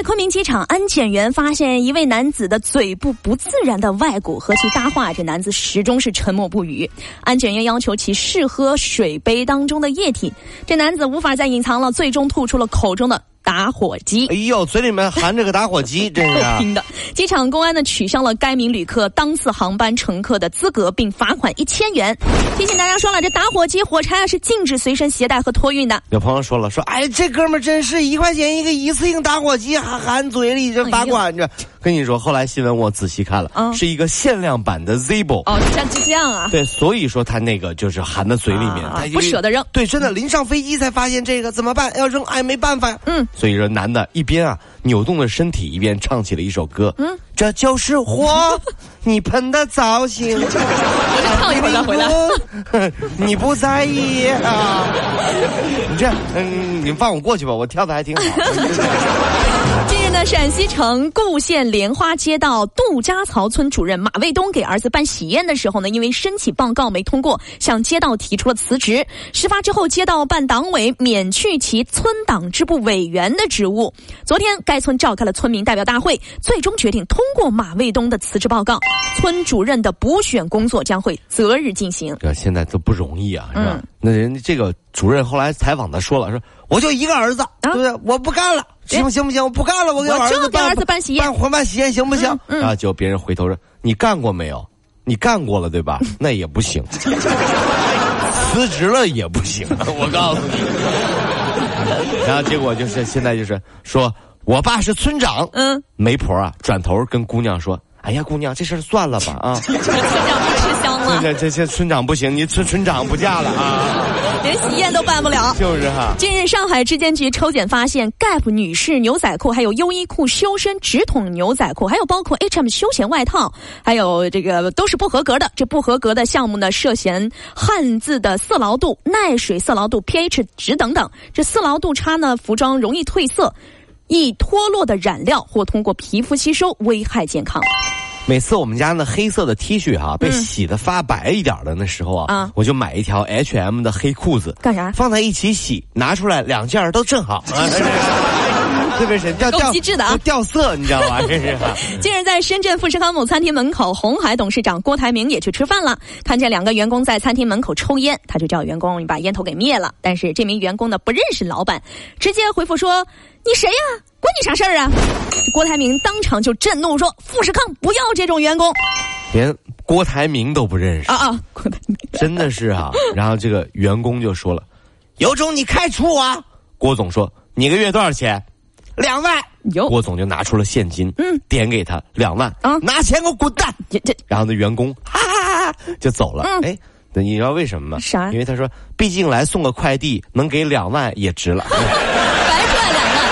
在昆明机场，安检员发现一位男子的嘴部不自然的外骨，和其搭话，这男子始终是沉默不语。安检员要求其试喝水杯当中的液体，这男子无法再隐藏了，最终吐出了口中的。打火机，哎呦，嘴里面含着个打火机，真是听的。机场公安呢取消了该名旅客当次航班乘客的资格，并罚款一千元。提醒大家说了，这打火机、火柴啊是禁止随身携带和托运的。有朋友说了，说哎，这哥们真是一块钱一个一次性打火机，还含嘴里这罚款着。跟你说，后来新闻我仔细看了，是一个限量版的 Zippo。哦，像就这样啊？对，所以说他那个就是含在嘴里面，他不舍得扔。对，真的临上飞机才发现这个怎么办？要扔哎，没办法呀。嗯，所以说男的一边啊扭动着身体，一边唱起了一首歌。嗯，这就是火，你喷的造型。我唱一会儿再回来。你不在意啊？你这样，嗯，你放我过去吧，我跳的还挺好。在陕西城固县莲花街道杜家槽村主任马卫东给儿子办喜宴的时候呢，因为申请报告没通过，向街道提出了辞职。事发之后，街道办党委免去其村党支部委员的职务。昨天，该村召开了村民代表大会，最终决定通过马卫东的辞职报告。村主任的补选工作将会择日进行。这现在都不容易啊，是吧？那人家这个主任后来采访他说了，说我就一个儿子，对不对？我不干了。行行不行？我不干了，我给儿子办儿子办喜宴，办婚办喜宴行不行？啊！结果别人回头说：“你干过没有？你干过了对吧？那也不行，辞职了也不行。我告诉你。然后结果就是现在就是说我爸是村长，嗯，媒婆啊，转头跟姑娘说：“哎呀，姑娘，这事算了吧啊。”村长不吃香了。这这这村长不行，你村村长不嫁了啊。连喜宴都办不了，就是哈。近日，上海质监局抽检发现，Gap 女士牛仔裤、还有优衣库修身直筒牛仔裤，还有包括 H&M 休闲外套，还有这个都是不合格的。这不合格的项目呢，涉嫌汉字的色牢度、耐水色牢度、pH 值等等。这色牢度差呢，服装容易褪色，易脱落的染料或通过皮肤吸收，危害健康。每次我们家那黑色的 T 恤哈被洗的发白一点的那时候啊，我就买一条 H&M 的黑裤子，干啥？放在一起洗，拿出来两件都正好。特别神掉掉机智的啊，掉色，你知道吗？这是。近日，在深圳富士康某餐厅门口，红海董事长郭台铭也去吃饭了，看见两个员工在餐厅门口抽烟，他就叫员工把烟头给灭了。但是这名员工呢不认识老板，直接回复说：“你谁呀？关你啥事儿啊？”郭台铭当场就震怒说：“富士康不要这种员工，连郭台铭都不认识啊啊！”郭台铭真的是啊。然后这个员工就说了：“有种你开除我！”郭总说：“你个月多少钱？”两万，郭总就拿出了现金，嗯，点给他两万，啊，拿钱给我滚蛋！这这，然后那员工哈哈哈就走了。哎，你知道为什么吗？啥？因为他说，毕竟来送个快递，能给两万也值了。白赚两万。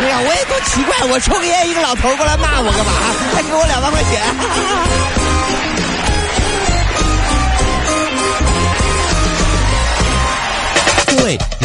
哎呀，我也多奇怪，我抽个烟一个老头过来骂我干嘛？还给我两万块钱。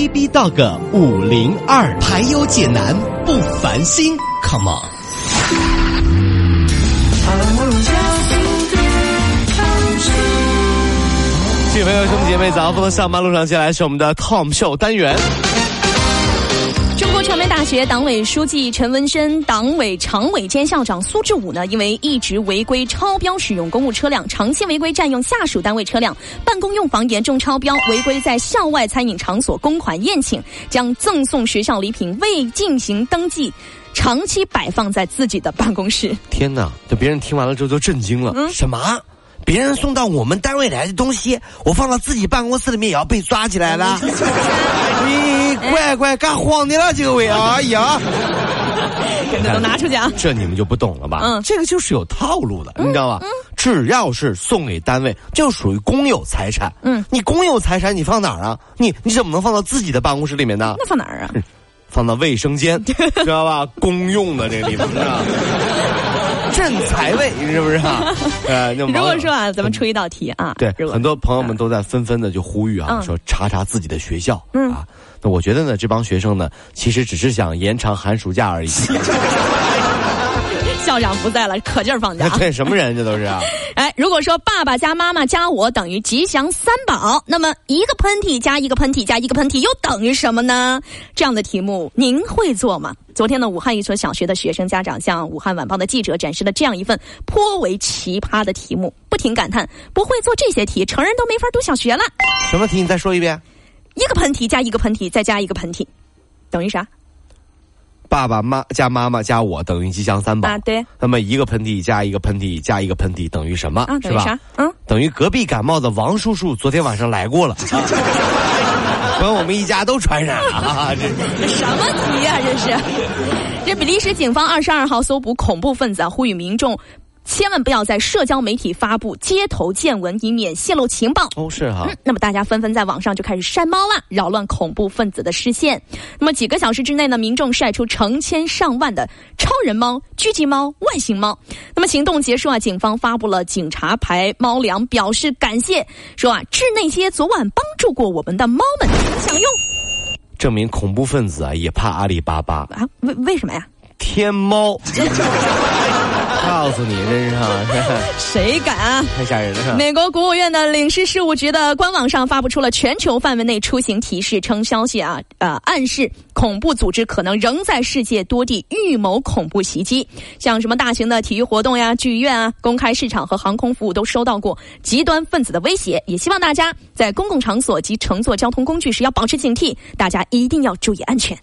B B Dog 五零二排忧解难不烦心，Come on！各位朋友、兄弟姐妹，早上好！上班路上，进来是我们的 Tom 秀单元。传媒大学党委书记陈文生、党委常委兼校长苏志武呢，因为一直违规超标使用公务车辆，长期违规占用下属单位车辆，办公用房严重超标，违规在校外餐饮场所公款宴请，将赠送学校礼品未进行登记，长期摆放在自己的办公室。天哪！这别人听完了之后都震惊了。嗯，什么？别人送到我们单位来的东西，我放到自己办公室里面也要被抓起来了。你乖乖干慌的了，这个位，哎呀，都拿出去啊！这你们就不懂了吧？嗯这个就是有套路的，你知道吧？只要是送给单位，就属于公有财产。嗯，你公有财产你放哪儿啊？你你怎么能放到自己的办公室里面呢？那放哪儿啊？放到卫生间，知道吧？公用的这个地方，知道吧？镇财位是不是啊？呃，那如果说啊，咱们出一道题啊，对很多朋友们都在纷纷的就呼吁啊，嗯说查查自己的学校、嗯啊。那我觉得呢，这帮学生呢，其实只是想延长寒暑假而已。校长不在了，可劲儿放假。这，什么人这都是啊？哎，如果说爸爸加妈妈加我等于吉祥三宝，那么一个喷嚏加一个喷嚏加一个喷嚏又等于什么呢？这样的题目您会做吗？昨天呢，武汉一所小学的学生家长向武汉晚报的记者展示了这样一份颇为奇葩的题目，不停感叹不会做这些题，成人都没法读小学了。什么题？你再说一遍。一个喷嚏加一个喷嚏再加一个喷嚏，等于啥？爸爸妈加妈妈加我等于吉祥三宝啊对。那么一个喷嚏加一个喷嚏加一个喷嚏等于什么？啊，等是吧于啥？？嗯，等于隔壁感冒的王叔叔昨天晚上来过了，把我们一家都传染了啊！这这什么题呀、这是？这比利时警方二十二号搜捕恐怖分子啊，呼吁民众千万不要在社交媒体发布街头见闻，以免泄露情报。哦是哈、那么大家纷纷在网上就开始晒猫啦，扰乱恐怖分子的视线。那么几个小时之内呢，民众晒出成千上万的超人猫、狙击猫、外星猫。那么行动结束啊，警方发布了警察牌猫粮，表示感谢，说啊，致那些昨晚帮助过我们的猫们享用证明恐怖分子啊也怕阿里巴巴、啊？为为什么呀？天猫。告诉你，真是哈，谁敢啊？太吓人了。美国国务院的领事事务局的官网上发布出了全球范围内出行提示，称消息啊，呃，暗示恐怖组织可能仍在世界多地预谋恐怖袭击，像什么大型的体育活动呀、剧院啊、公开市场和航空服务都收到过极端分子的威胁。也希望大家在公共场所及乘坐交通工具时要保持警惕，大家一定要注意安全。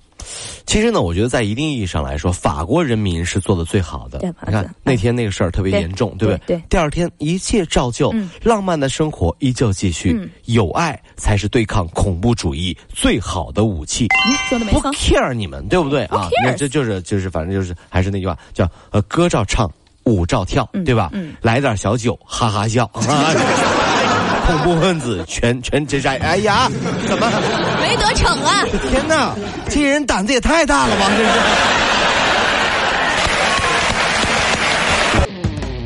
其实呢，我觉得在一定意义上来说，法国人民是做的最好的。你看嗯那天那个事儿特别严重，对不对？对对第二天一切照旧，嗯浪漫的生活依旧继续。嗯有爱才是对抗恐怖主义最好的武器。嗯，说的没不错。care 你们，对不对啊那这就是就是反正就是还是那句话，叫呃歌照唱，舞照跳，对吧？嗯来点小酒，哈哈笑。啊恐怖分子全全这在，哎呀，怎么？没得逞啊！天哪，这人胆子也太大了吧！这是。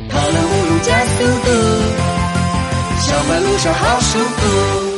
跑了五路加速度，小马路上好舒服。